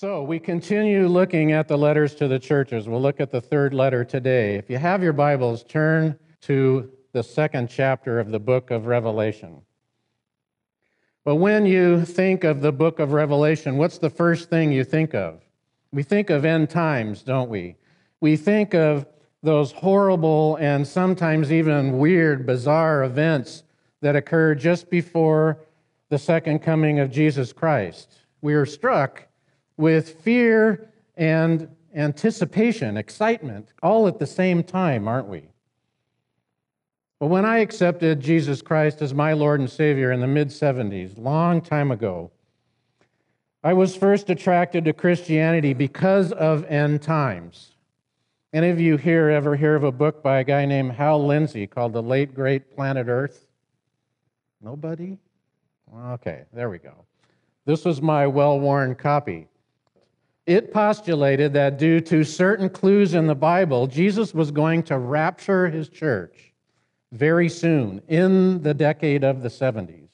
So, we continue looking at the letters to the churches. We'll look at the third letter today. If you have your Bibles, turn to the second chapter of the book of Revelation. But when you think of the book of Revelation, what's the first thing you think of? We think of end times, don't we? We think of those horrible and sometimes even weird, bizarre events that occur just before the second coming of Jesus Christ. We are struck with fear and anticipation, excitement, all at the same time, aren't we? But when I accepted Jesus Christ as my Lord and Savior in the mid 70s, long time ago, I was first attracted to Christianity because of end times. Any of you here ever hear of a book by a guy named Hal Lindsey called The Late Great Planet Earth? Nobody? Okay, there we go. This was my well worn copy. It postulated that due to certain clues in the Bible, Jesus was going to rapture his church very soon in the decade of the 70s.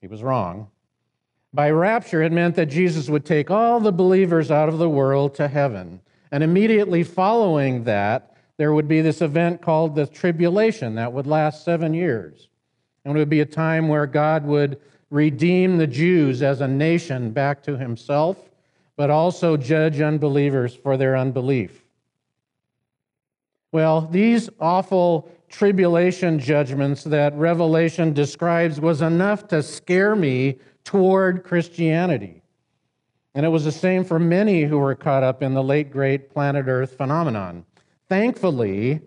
He was wrong. By rapture, it meant that Jesus would take all the believers out of the world to heaven. And immediately following that, there would be this event called the tribulation that would last seven years. And it would be a time where God would redeem the Jews as a nation back to himself but also judge unbelievers for their unbelief. Well, these awful tribulation judgments that Revelation describes was enough to scare me toward Christianity. And it was the same for many who were caught up in the late great planet Earth phenomenon. Thankfully,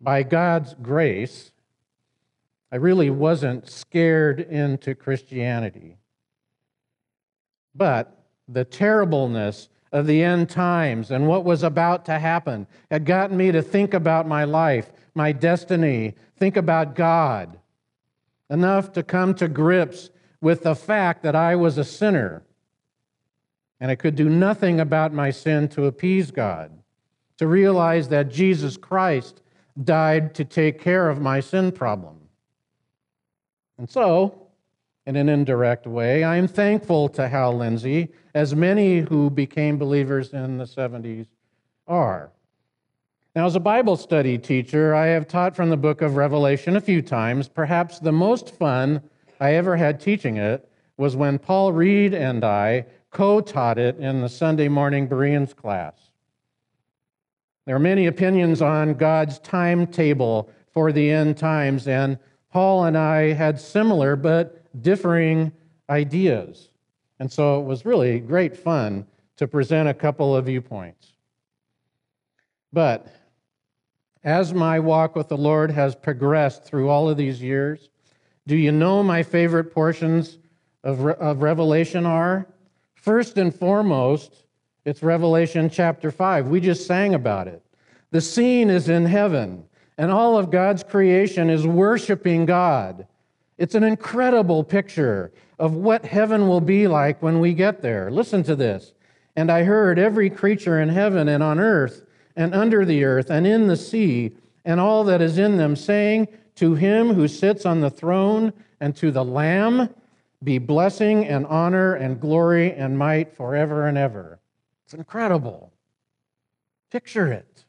by God's grace, I really wasn't scared into Christianity. But the terribleness of the end times and what was about to happen had gotten me to think about my life, my destiny, think about God, enough to come to grips with the fact that I was a sinner and I could do nothing about my sin to appease God, to realize that Jesus Christ died to take care of my sin problem. And so, in an indirect way. I am thankful to Hal Lindsey, as many who became believers in the 70s are. Now, as a Bible study teacher, I have taught from the book of Revelation a few times. Perhaps the most fun I ever had teaching it was when Paul Reed and I co taught it in the Sunday morning Bereans class. There are many opinions on God's timetable for the end times, and Paul and I had similar but differing ideas. And so it was really great fun to present a couple of viewpoints. But as my walk with the Lord has progressed through all of these years, do you know my favorite portions of, of Revelation are? First and foremost, it's Revelation chapter 5. We just sang about it. The scene is in heaven, and all of God's creation is worshiping God. It's an incredible picture of what heaven will be like when we get there. Listen to this. And I heard every creature in heaven and on earth and under the earth and in the sea and all that is in them saying, To him who sits on the throne and to the Lamb be blessing and honor and glory and might forever and ever. It's incredible. Picture it.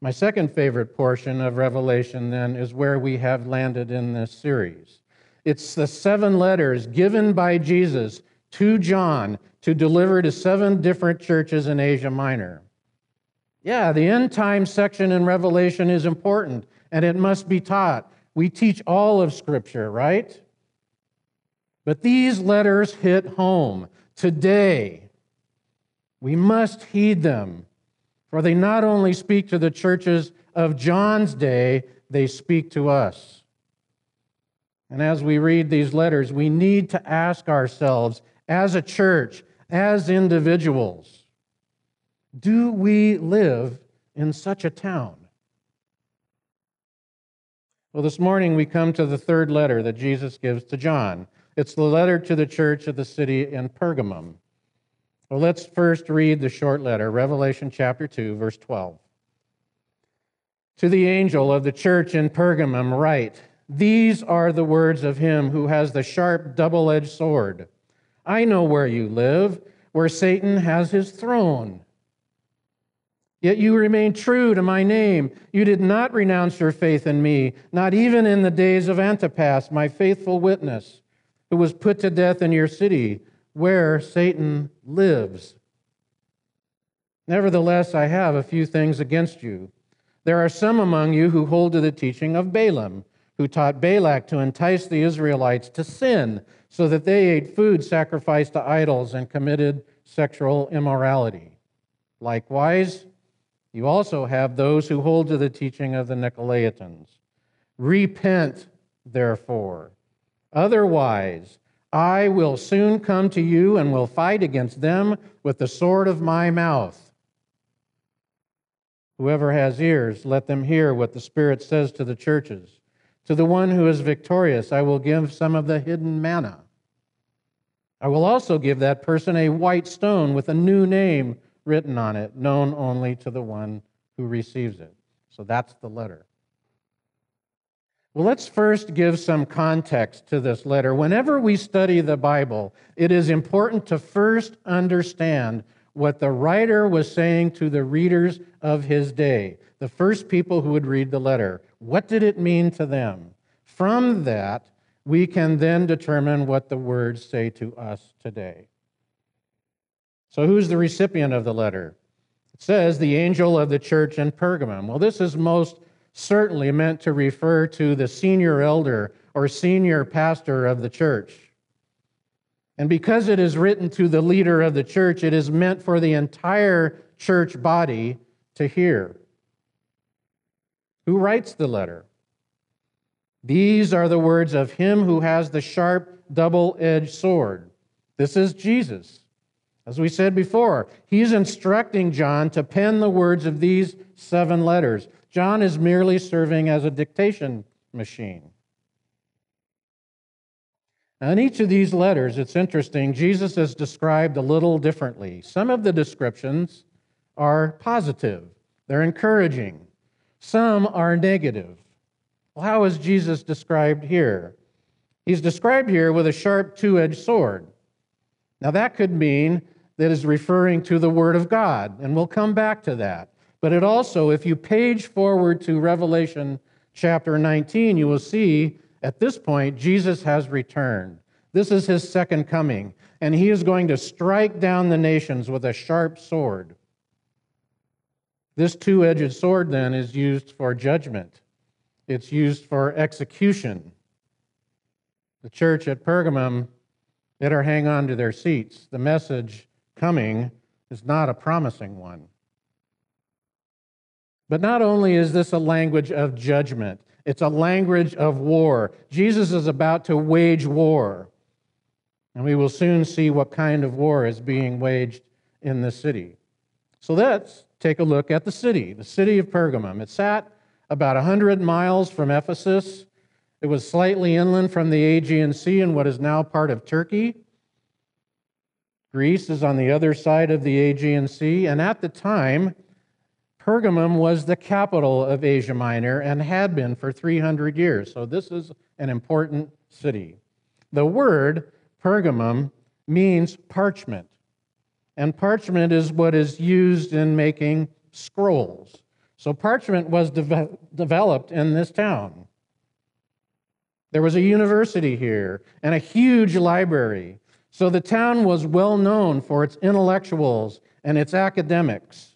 My second favorite portion of Revelation, then, is where we have landed in this series. It's the seven letters given by Jesus to John to deliver to seven different churches in Asia Minor. Yeah, the end time section in Revelation is important and it must be taught. We teach all of Scripture, right? But these letters hit home today. We must heed them for they not only speak to the churches of John's day, they speak to us. And as we read these letters, we need to ask ourselves, as a church, as individuals, do we live in such a town? Well, this morning we come to the third letter that Jesus gives to John. It's the letter to the church of the city in Pergamum. Well, let's first read the short letter, Revelation chapter 2, verse 12. To the angel of the church in Pergamum, write These are the words of him who has the sharp, double edged sword. I know where you live, where Satan has his throne. Yet you remain true to my name. You did not renounce your faith in me, not even in the days of Antipas, my faithful witness, who was put to death in your city, where Satan lives. Nevertheless, I have a few things against you. There are some among you who hold to the teaching of Balaam, who taught Balak to entice the Israelites to sin so that they ate food sacrificed to idols and committed sexual immorality. Likewise, you also have those who hold to the teaching of the Nicolaitans. Repent, therefore. Otherwise, I will soon come to you and will fight against them with the sword of my mouth. Whoever has ears, let them hear what the Spirit says to the churches. To the one who is victorious, I will give some of the hidden manna. I will also give that person a white stone with a new name written on it, known only to the one who receives it. So that's the letter. Well, let's first give some context to this letter. Whenever we study the Bible, it is important to first understand what the writer was saying to the readers of his day, the first people who would read the letter. What did it mean to them? From that, we can then determine what the words say to us today. So, who's the recipient of the letter? It says, the angel of the church in Pergamum. Well, this is most certainly meant to refer to the senior elder or senior pastor of the church. And because it is written to the leader of the church, it is meant for the entire church body to hear. Who writes the letter? These are the words of him who has the sharp, double edged sword. This is Jesus. As we said before, he's instructing John to pen the words of these seven letters. John is merely serving as a dictation machine. Now, in each of these letters, it's interesting, Jesus is described a little differently. Some of the descriptions are positive, they're encouraging, some are negative. Well, how is Jesus described here? He's described here with a sharp two edged sword. Now, that could mean that is referring to the Word of God, and we'll come back to that. But it also, if you page forward to Revelation chapter 19, you will see at this point Jesus has returned. This is his second coming, and he is going to strike down the nations with a sharp sword. This two edged sword, then, is used for judgment, it's used for execution. The church at Pergamum better hang on to their seats. The message coming is not a promising one. But not only is this a language of judgment, it's a language of war. Jesus is about to wage war. And we will soon see what kind of war is being waged in the city. So let's take a look at the city, the city of Pergamum. It sat about 100 miles from Ephesus. It was slightly inland from the Aegean Sea in what is now part of Turkey. Greece is on the other side of the Aegean Sea, and at the time, Pergamum was the capital of Asia Minor and had been for 300 years. So this is an important city. The word Pergamum means parchment, and parchment is what is used in making scrolls. So parchment was de- developed in this town. There was a university here and a huge library. So the town was well known for its intellectuals and its academics,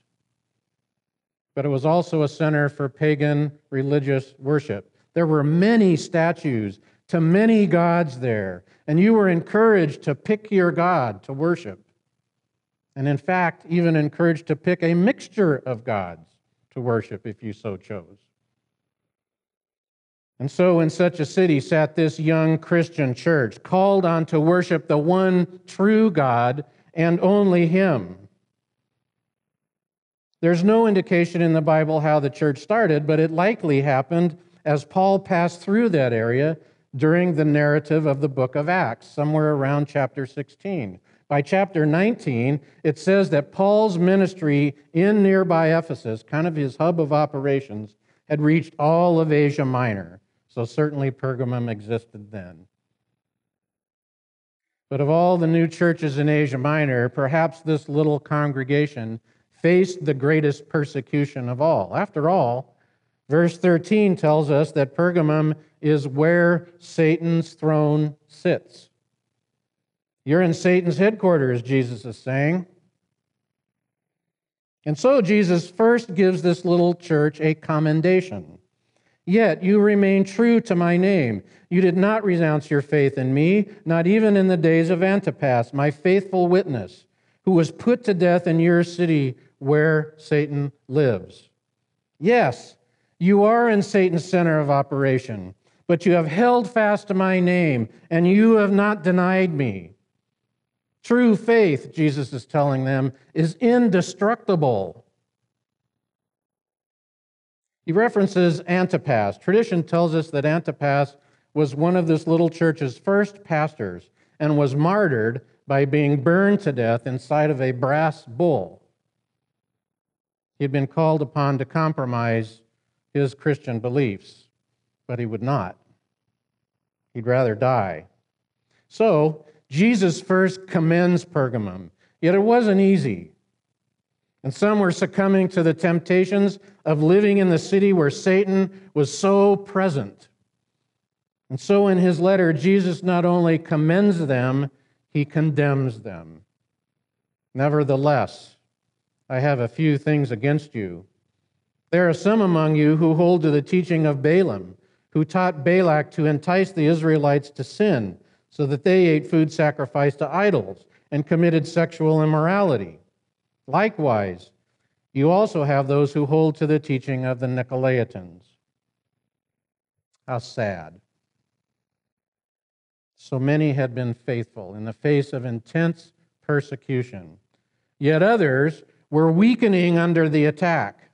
but it was also a center for pagan religious worship. There were many statues to many gods there, and you were encouraged to pick your god to worship. And in fact, even encouraged to pick a mixture of gods to worship if you so chose. And so, in such a city sat this young Christian church, called on to worship the one true God and only Him. There's no indication in the Bible how the church started, but it likely happened as Paul passed through that area during the narrative of the book of Acts, somewhere around chapter 16. By chapter 19, it says that Paul's ministry in nearby Ephesus, kind of his hub of operations, had reached all of Asia Minor. So certainly Pergamum existed then. But of all the new churches in Asia Minor, perhaps this little congregation faced the greatest persecution of all. After all, verse 13 tells us that Pergamum is where Satan's throne sits. You're in Satan's headquarters, Jesus is saying. And so Jesus first gives this little church a commendation. Yet you remain true to my name. You did not renounce your faith in me, not even in the days of Antipas, my faithful witness, who was put to death in your city where Satan lives. Yes, you are in Satan's center of operation, but you have held fast to my name, and you have not denied me. True faith, Jesus is telling them, is indestructible. He references Antipas. Tradition tells us that Antipas was one of this little church's first pastors and was martyred by being burned to death inside of a brass bull. He had been called upon to compromise his Christian beliefs, but he would not. He'd rather die. So, Jesus first commends Pergamum, yet it wasn't easy. And some were succumbing to the temptations of living in the city where Satan was so present. And so in his letter, Jesus not only commends them, he condemns them. Nevertheless, I have a few things against you. There are some among you who hold to the teaching of Balaam, who taught Balak to entice the Israelites to sin so that they ate food sacrificed to idols and committed sexual immorality. Likewise, you also have those who hold to the teaching of the Nicolaitans. How sad. So many had been faithful in the face of intense persecution, yet others were weakening under the attack.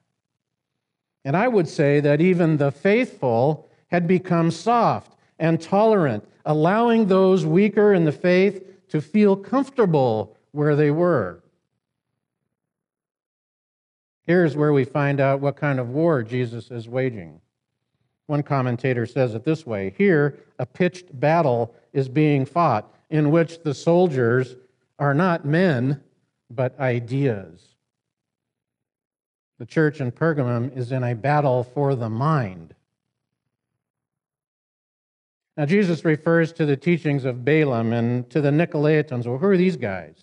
And I would say that even the faithful had become soft and tolerant allowing those weaker in the faith to feel comfortable where they were. Here's where we find out what kind of war Jesus is waging. One commentator says it this way Here, a pitched battle is being fought in which the soldiers are not men, but ideas. The church in Pergamum is in a battle for the mind. Now, Jesus refers to the teachings of Balaam and to the Nicolaitans. Well, who are these guys?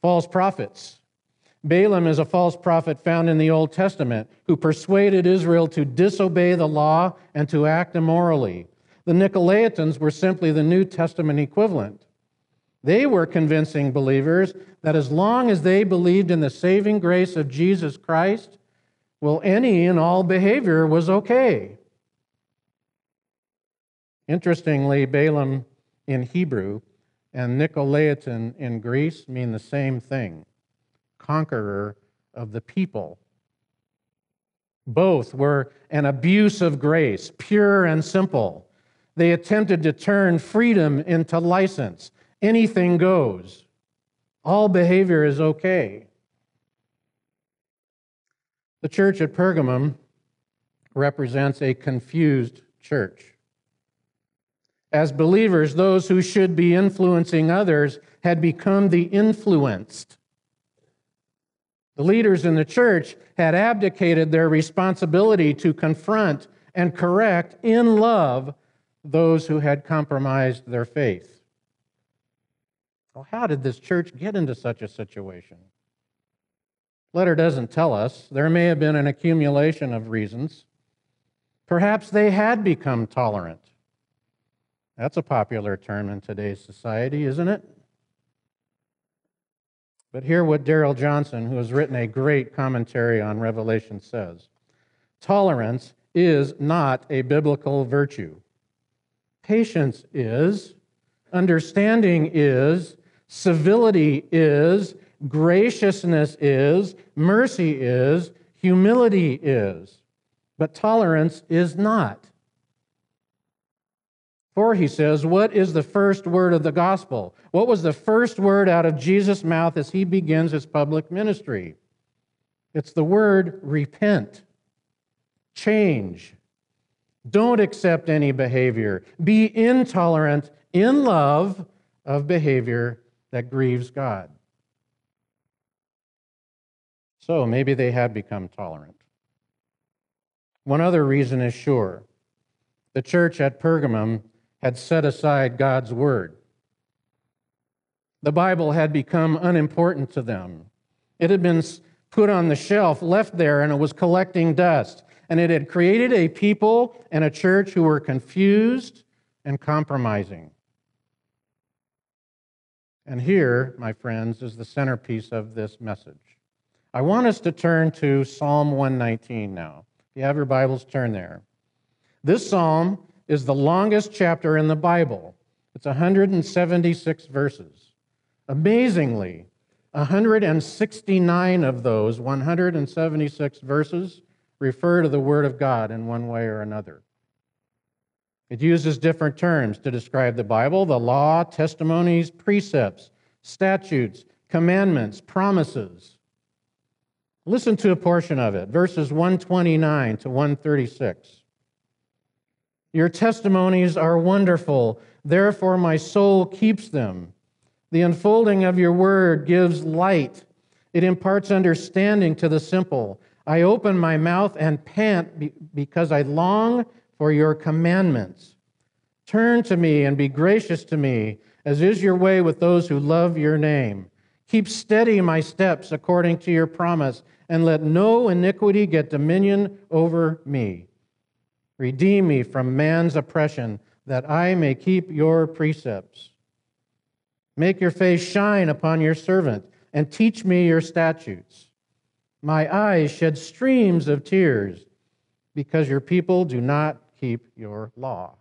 False prophets. Balaam is a false prophet found in the Old Testament who persuaded Israel to disobey the law and to act immorally. The Nicolaitans were simply the New Testament equivalent. They were convincing believers that as long as they believed in the saving grace of Jesus Christ, well, any and all behavior was okay. Interestingly, Balaam in Hebrew and Nicolaitan in Greece mean the same thing conqueror of the people. Both were an abuse of grace, pure and simple. They attempted to turn freedom into license. Anything goes. All behavior is okay. The church at Pergamum represents a confused church. As believers, those who should be influencing others had become the influenced. The leaders in the church had abdicated their responsibility to confront and correct in love those who had compromised their faith. Well, how did this church get into such a situation? Letter doesn't tell us. There may have been an accumulation of reasons. Perhaps they had become tolerant. That's a popular term in today's society, isn't it? But hear what Darrell Johnson, who has written a great commentary on Revelation, says Tolerance is not a biblical virtue. Patience is, understanding is, civility is, graciousness is, mercy is, humility is. But tolerance is not. For, he says, what is the first word of the gospel? What was the first word out of Jesus' mouth as he begins his public ministry? It's the word repent, change. Don't accept any behavior. Be intolerant in love of behavior that grieves God. So maybe they had become tolerant. One other reason is sure. The church at Pergamum had set aside God's word. The Bible had become unimportant to them. It had been put on the shelf, left there, and it was collecting dust. And it had created a people and a church who were confused and compromising. And here, my friends, is the centerpiece of this message. I want us to turn to Psalm 119 now. If you have your Bibles, turn there. This psalm is the longest chapter in the Bible. It's 176 verses. Amazingly, 169 of those 176 verses refer to the Word of God in one way or another. It uses different terms to describe the Bible the law, testimonies, precepts, statutes, commandments, promises. Listen to a portion of it, verses 129 to 136. Your testimonies are wonderful, therefore my soul keeps them. The unfolding of your word gives light, it imparts understanding to the simple. I open my mouth and pant because I long for your commandments. Turn to me and be gracious to me, as is your way with those who love your name. Keep steady my steps according to your promise, and let no iniquity get dominion over me. Redeem me from man's oppression, that I may keep your precepts. Make your face shine upon your servant, and teach me your statutes. My eyes shed streams of tears, because your people do not keep your law.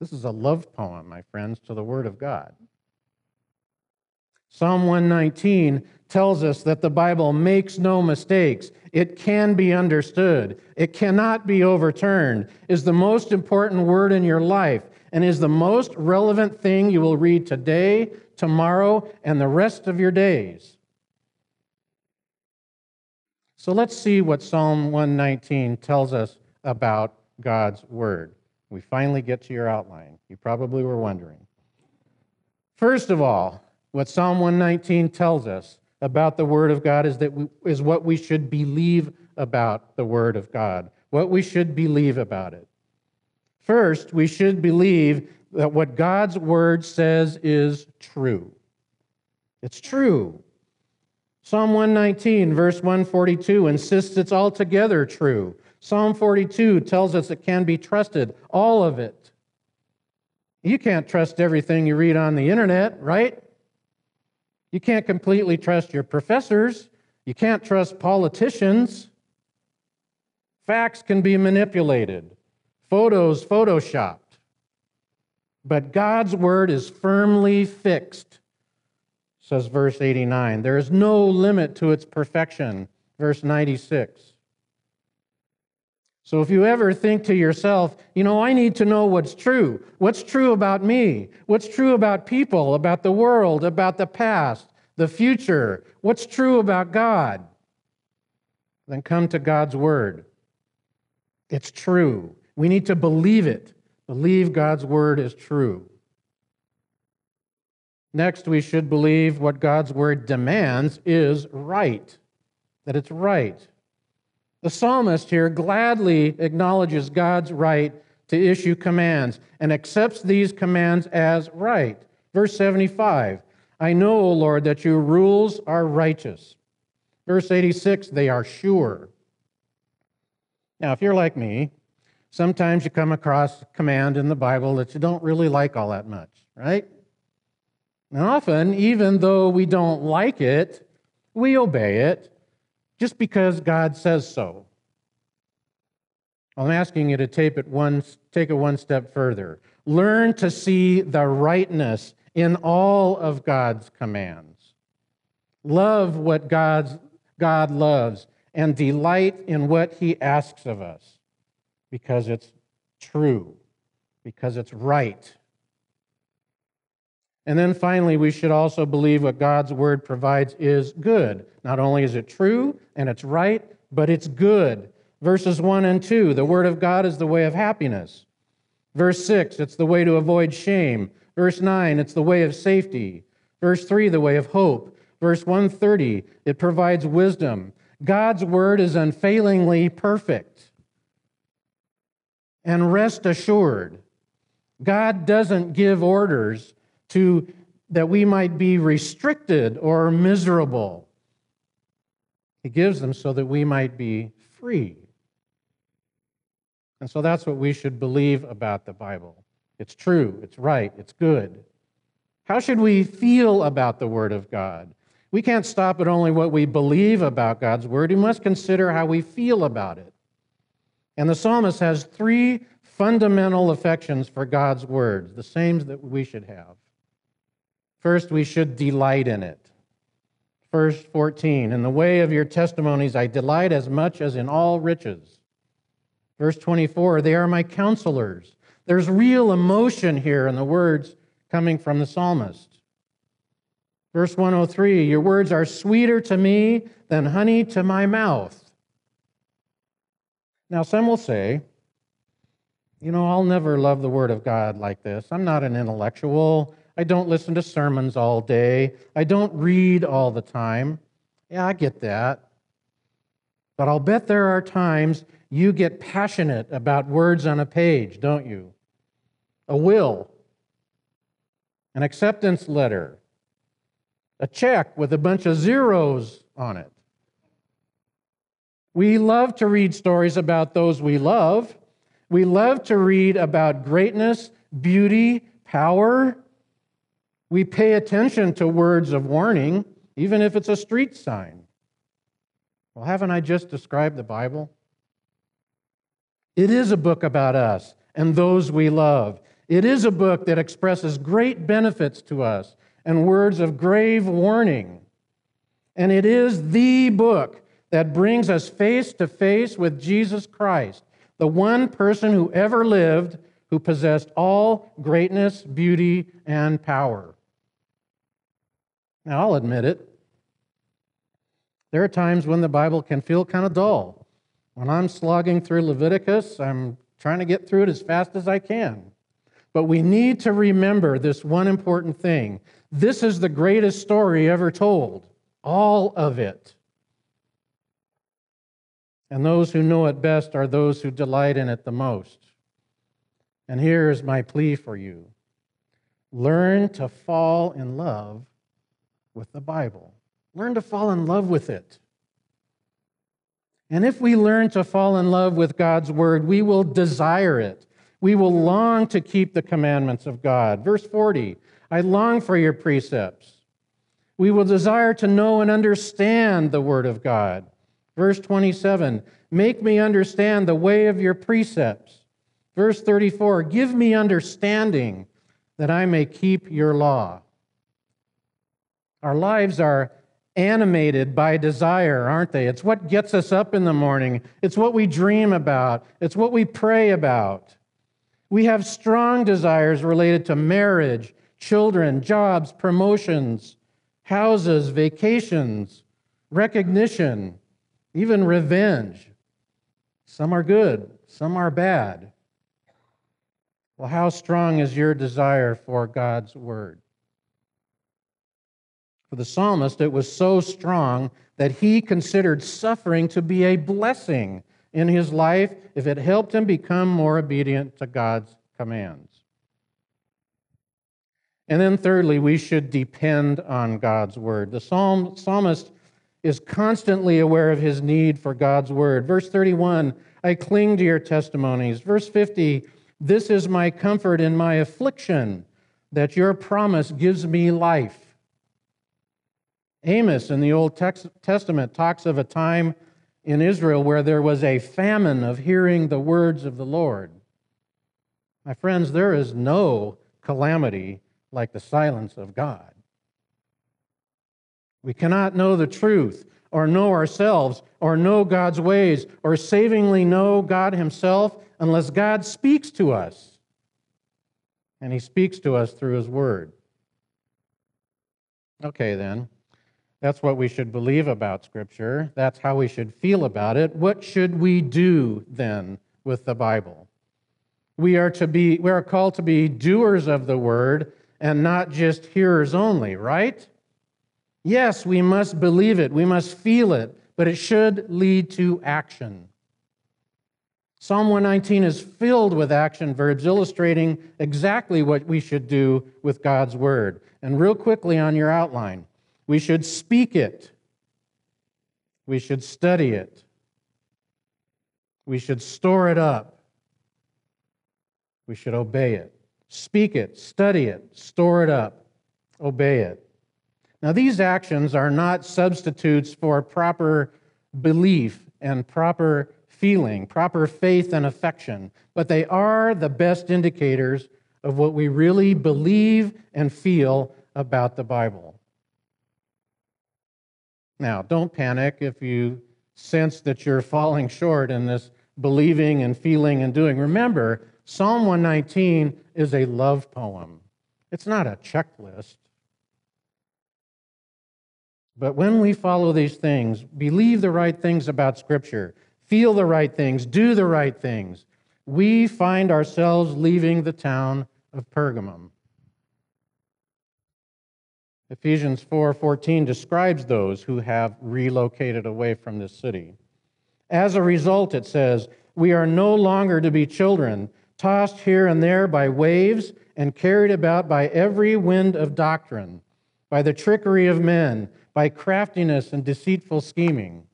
This is a love poem, my friends, to the Word of God. Psalm 119 tells us that the Bible makes no mistakes. It can be understood. It cannot be overturned, is the most important word in your life, and is the most relevant thing you will read today, tomorrow, and the rest of your days. So let's see what Psalm 119 tells us about God's Word. We finally get to your outline. You probably were wondering. First of all, what Psalm 119 tells us about the Word of God is, that we, is what we should believe about the Word of God, what we should believe about it. First, we should believe that what God's Word says is true. It's true. Psalm 119, verse 142, insists it's altogether true. Psalm 42 tells us it can be trusted, all of it. You can't trust everything you read on the internet, right? You can't completely trust your professors. You can't trust politicians. Facts can be manipulated, photos photoshopped. But God's word is firmly fixed says verse 89. There is no limit to its perfection, verse 96. So if you ever think to yourself, you know, I need to know what's true. What's true about me? What's true about people, about the world, about the past, the future? What's true about God? Then come to God's word. It's true. We need to believe it. Believe God's word is true. Next, we should believe what God's word demands is right, that it's right. The psalmist here gladly acknowledges God's right to issue commands and accepts these commands as right. Verse 75 I know, O Lord, that your rules are righteous. Verse 86 They are sure. Now, if you're like me, sometimes you come across a command in the Bible that you don't really like all that much, right? And often, even though we don't like it, we obey it just because God says so. I'm asking you to take it one, take it one step further. Learn to see the rightness in all of God's commands. Love what God's, God loves and delight in what he asks of us because it's true, because it's right. And then finally, we should also believe what God's word provides is good. Not only is it true and it's right, but it's good. Verses 1 and 2 the word of God is the way of happiness. Verse 6, it's the way to avoid shame. Verse 9, it's the way of safety. Verse 3, the way of hope. Verse 130, it provides wisdom. God's word is unfailingly perfect. And rest assured, God doesn't give orders to that we might be restricted or miserable. He gives them so that we might be free. And so that's what we should believe about the Bible. It's true, it's right, it's good. How should we feel about the Word of God? We can't stop at only what we believe about God's Word. We must consider how we feel about it. And the psalmist has three fundamental affections for God's Word, the same that we should have. First, we should delight in it. Verse 14, in the way of your testimonies I delight as much as in all riches. Verse 24, they are my counselors. There's real emotion here in the words coming from the psalmist. Verse 103, your words are sweeter to me than honey to my mouth. Now, some will say, you know, I'll never love the Word of God like this. I'm not an intellectual. I don't listen to sermons all day. I don't read all the time. Yeah, I get that. But I'll bet there are times you get passionate about words on a page, don't you? A will, an acceptance letter, a check with a bunch of zeros on it. We love to read stories about those we love. We love to read about greatness, beauty, power. We pay attention to words of warning, even if it's a street sign. Well, haven't I just described the Bible? It is a book about us and those we love. It is a book that expresses great benefits to us and words of grave warning. And it is the book that brings us face to face with Jesus Christ, the one person who ever lived who possessed all greatness, beauty, and power. Now, I'll admit it. There are times when the Bible can feel kind of dull. When I'm slogging through Leviticus, I'm trying to get through it as fast as I can. But we need to remember this one important thing. This is the greatest story ever told, all of it. And those who know it best are those who delight in it the most. And here is my plea for you learn to fall in love with the Bible. Learn to fall in love with it. And if we learn to fall in love with God's word, we will desire it. We will long to keep the commandments of God. Verse 40 I long for your precepts. We will desire to know and understand the word of God. Verse 27 Make me understand the way of your precepts. Verse 34 Give me understanding that I may keep your law. Our lives are animated by desire, aren't they? It's what gets us up in the morning, it's what we dream about, it's what we pray about. We have strong desires related to marriage, children, jobs, promotions, houses, vacations, recognition, even revenge. Some are good, some are bad. Well, how strong is your desire for God's word? For the psalmist, it was so strong that he considered suffering to be a blessing in his life if it helped him become more obedient to God's commands. And then, thirdly, we should depend on God's word. The psalm, psalmist is constantly aware of his need for God's word. Verse 31, I cling to your testimonies. Verse 50, this is my comfort in my affliction, that your promise gives me life. Amos in the Old Testament talks of a time in Israel where there was a famine of hearing the words of the Lord. My friends, there is no calamity like the silence of God. We cannot know the truth or know ourselves or know God's ways or savingly know God Himself unless God speaks to us. And He speaks to us through His Word. Okay, then. That's what we should believe about Scripture. That's how we should feel about it. What should we do then with the Bible? We are to be we are called to be doers of the word and not just hearers only, right? Yes, we must believe it, we must feel it, but it should lead to action. Psalm 119 is filled with action verbs illustrating exactly what we should do with God's word. And real quickly on your outline, we should speak it, we should study it, we should store it up, we should obey it. Speak it, study it, store it up, obey it. Now, these actions are not substitutes for proper belief and proper feeling, proper faith and affection, but they are the best indicators of what we really believe and feel about the Bible. Now, don't panic if you sense that you're falling short in this believing and feeling and doing. Remember, Psalm 119 is a love poem, it's not a checklist. But when we follow these things, believe the right things about Scripture, feel the right things, do the right things, we find ourselves leaving the town of Pergamum. Ephesians 4:14 describes those who have relocated away from this city. As a result, it says, we are no longer to be children, tossed here and there by waves and carried about by every wind of doctrine, by the trickery of men by craftiness and deceitful scheming.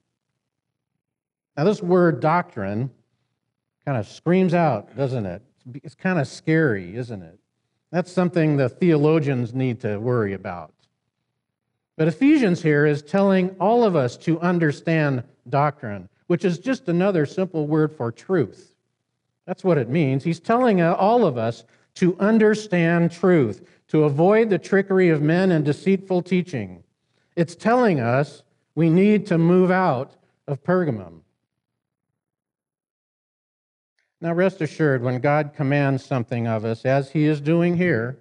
Now, this word doctrine kind of screams out, doesn't it? It's kind of scary, isn't it? That's something the theologians need to worry about. But Ephesians here is telling all of us to understand doctrine, which is just another simple word for truth. That's what it means. He's telling uh, all of us to understand truth, to avoid the trickery of men and deceitful teaching. It's telling us we need to move out of Pergamum. Now, rest assured, when God commands something of us, as He is doing here,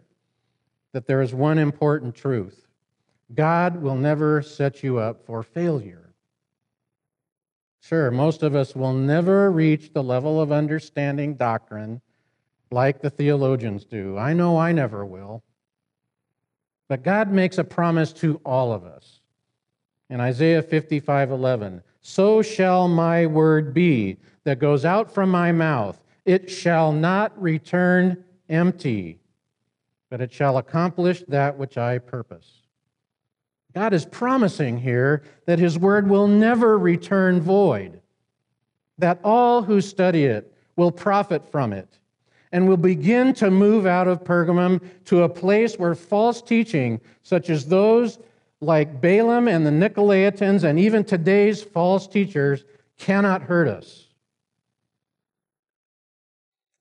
that there is one important truth God will never set you up for failure. Sure, most of us will never reach the level of understanding doctrine like the theologians do. I know I never will. But God makes a promise to all of us. In Isaiah 55 11, so shall my word be that goes out from my mouth. It shall not return empty, but it shall accomplish that which I purpose. God is promising here that his word will never return void, that all who study it will profit from it and will begin to move out of Pergamum to a place where false teaching, such as those like Balaam and the Nicolaitans, and even today's false teachers, cannot hurt us.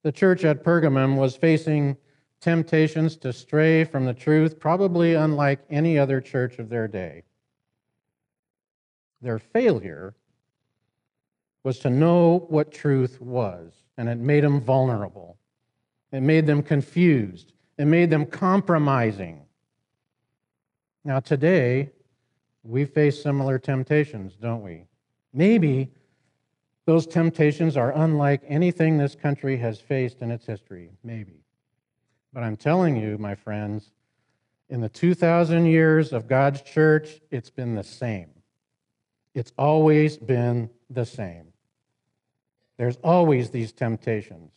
The church at Pergamum was facing temptations to stray from the truth, probably unlike any other church of their day. Their failure was to know what truth was, and it made them vulnerable. It made them confused. It made them compromising. Now, today, we face similar temptations, don't we? Maybe those temptations are unlike anything this country has faced in its history. Maybe. But I'm telling you, my friends, in the 2,000 years of God's church, it's been the same. It's always been the same. There's always these temptations.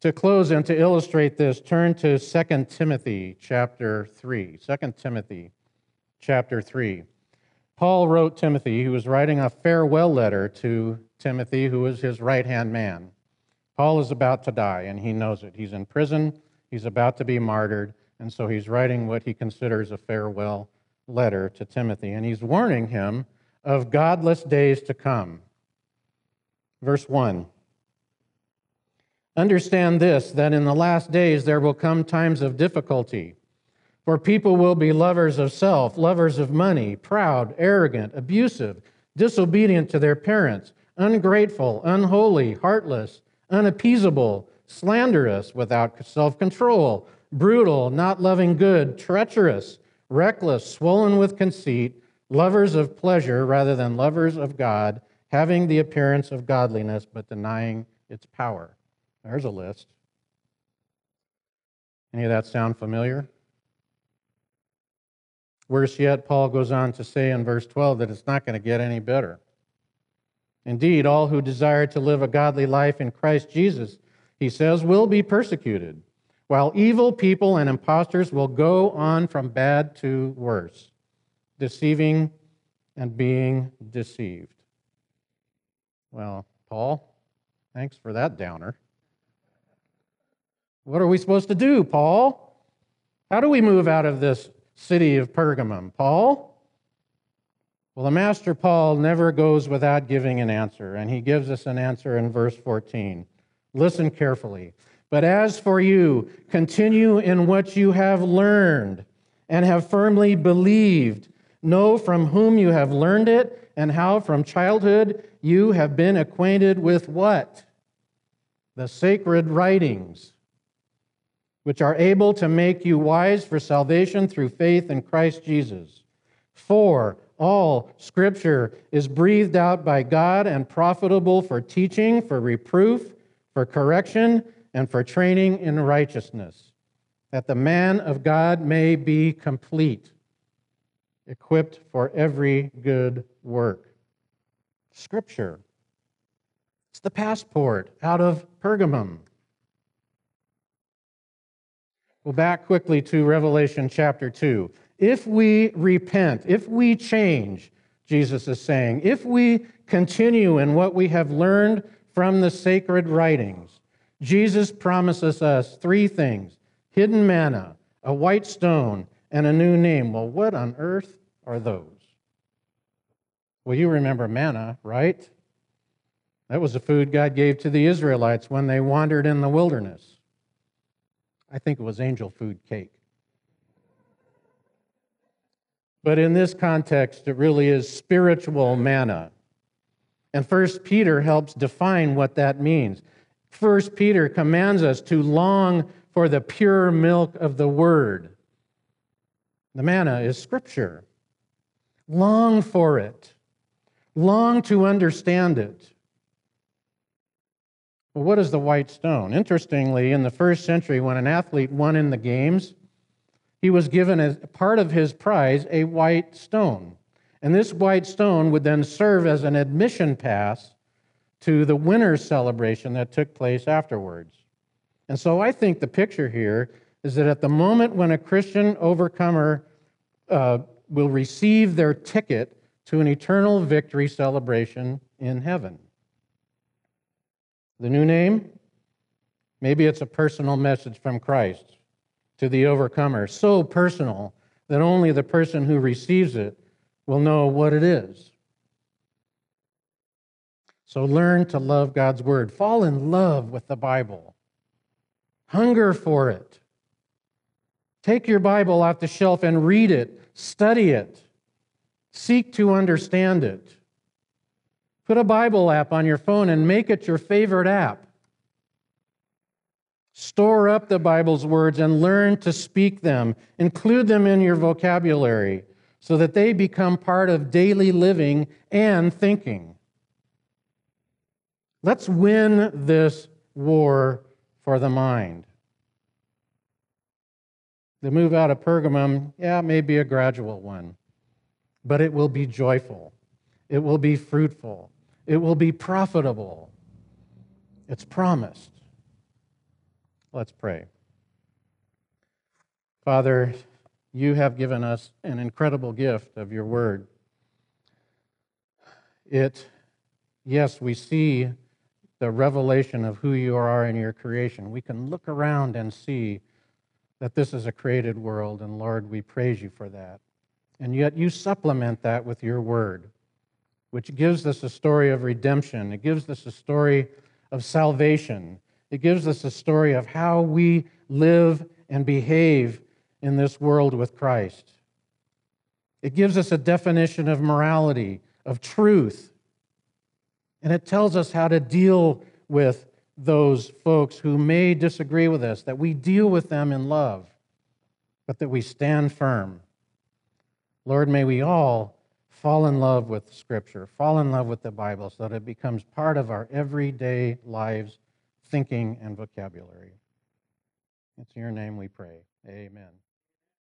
To close and to illustrate this, turn to 2 Timothy chapter 3. 2 Timothy chapter 3. Paul wrote Timothy, he was writing a farewell letter to Timothy, who was his right hand man. Paul is about to die, and he knows it. He's in prison, he's about to be martyred, and so he's writing what he considers a farewell letter to Timothy, and he's warning him of godless days to come. Verse 1 Understand this that in the last days there will come times of difficulty. For people will be lovers of self, lovers of money, proud, arrogant, abusive, disobedient to their parents, ungrateful, unholy, heartless, unappeasable, slanderous, without self control, brutal, not loving good, treacherous, reckless, swollen with conceit, lovers of pleasure rather than lovers of God, having the appearance of godliness but denying its power. There's a list. Any of that sound familiar? Worse yet, Paul goes on to say in verse 12 that it's not going to get any better. Indeed, all who desire to live a godly life in Christ Jesus, he says, will be persecuted, while evil people and impostors will go on from bad to worse, deceiving and being deceived. Well, Paul, thanks for that downer. What are we supposed to do, Paul? How do we move out of this city of Pergamum? Paul? Well, the Master Paul never goes without giving an answer, and he gives us an answer in verse 14. Listen carefully. But as for you, continue in what you have learned and have firmly believed. Know from whom you have learned it, and how from childhood you have been acquainted with what? The sacred writings, which are able to make you wise for salvation through faith in Christ Jesus. For all scripture is breathed out by God and profitable for teaching, for reproof, for correction, and for training in righteousness, that the man of God may be complete, equipped for every good work. Scripture. It's the passport out of Pergamum. Well, back quickly to Revelation chapter 2. If we repent, if we change, Jesus is saying, if we continue in what we have learned from the sacred writings, Jesus promises us three things hidden manna, a white stone, and a new name. Well, what on earth are those? Well, you remember manna, right? That was the food God gave to the Israelites when they wandered in the wilderness. I think it was angel food cake. But in this context, it really is spiritual manna. And First Peter helps define what that means. First Peter commands us to long for the pure milk of the word. The manna is scripture. Long for it. Long to understand it. Well, what is the white stone? Interestingly, in the first century, when an athlete won in the games, he was given as part of his prize a white stone. And this white stone would then serve as an admission pass to the winner's celebration that took place afterwards. And so I think the picture here is that at the moment when a Christian overcomer uh, will receive their ticket to an eternal victory celebration in heaven. The new name? Maybe it's a personal message from Christ to the overcomer, so personal that only the person who receives it will know what it is. So learn to love God's word. Fall in love with the Bible. Hunger for it. Take your Bible off the shelf and read it, study it, seek to understand it. Put a Bible app on your phone and make it your favorite app. Store up the Bible's words and learn to speak them. Include them in your vocabulary so that they become part of daily living and thinking. Let's win this war for the mind. The move out of Pergamum, yeah, may be a gradual one, but it will be joyful. It will be fruitful. It will be profitable. It's promised. Let's pray. Father, you have given us an incredible gift of your word. It, yes, we see the revelation of who you are in your creation. We can look around and see that this is a created world, and Lord, we praise you for that. And yet you supplement that with your word, which gives us a story of redemption, it gives us a story of salvation. It gives us a story of how we live and behave in this world with Christ. It gives us a definition of morality, of truth. And it tells us how to deal with those folks who may disagree with us, that we deal with them in love, but that we stand firm. Lord, may we all fall in love with Scripture, fall in love with the Bible, so that it becomes part of our everyday lives thinking and vocabulary. It's in your name we pray. Amen.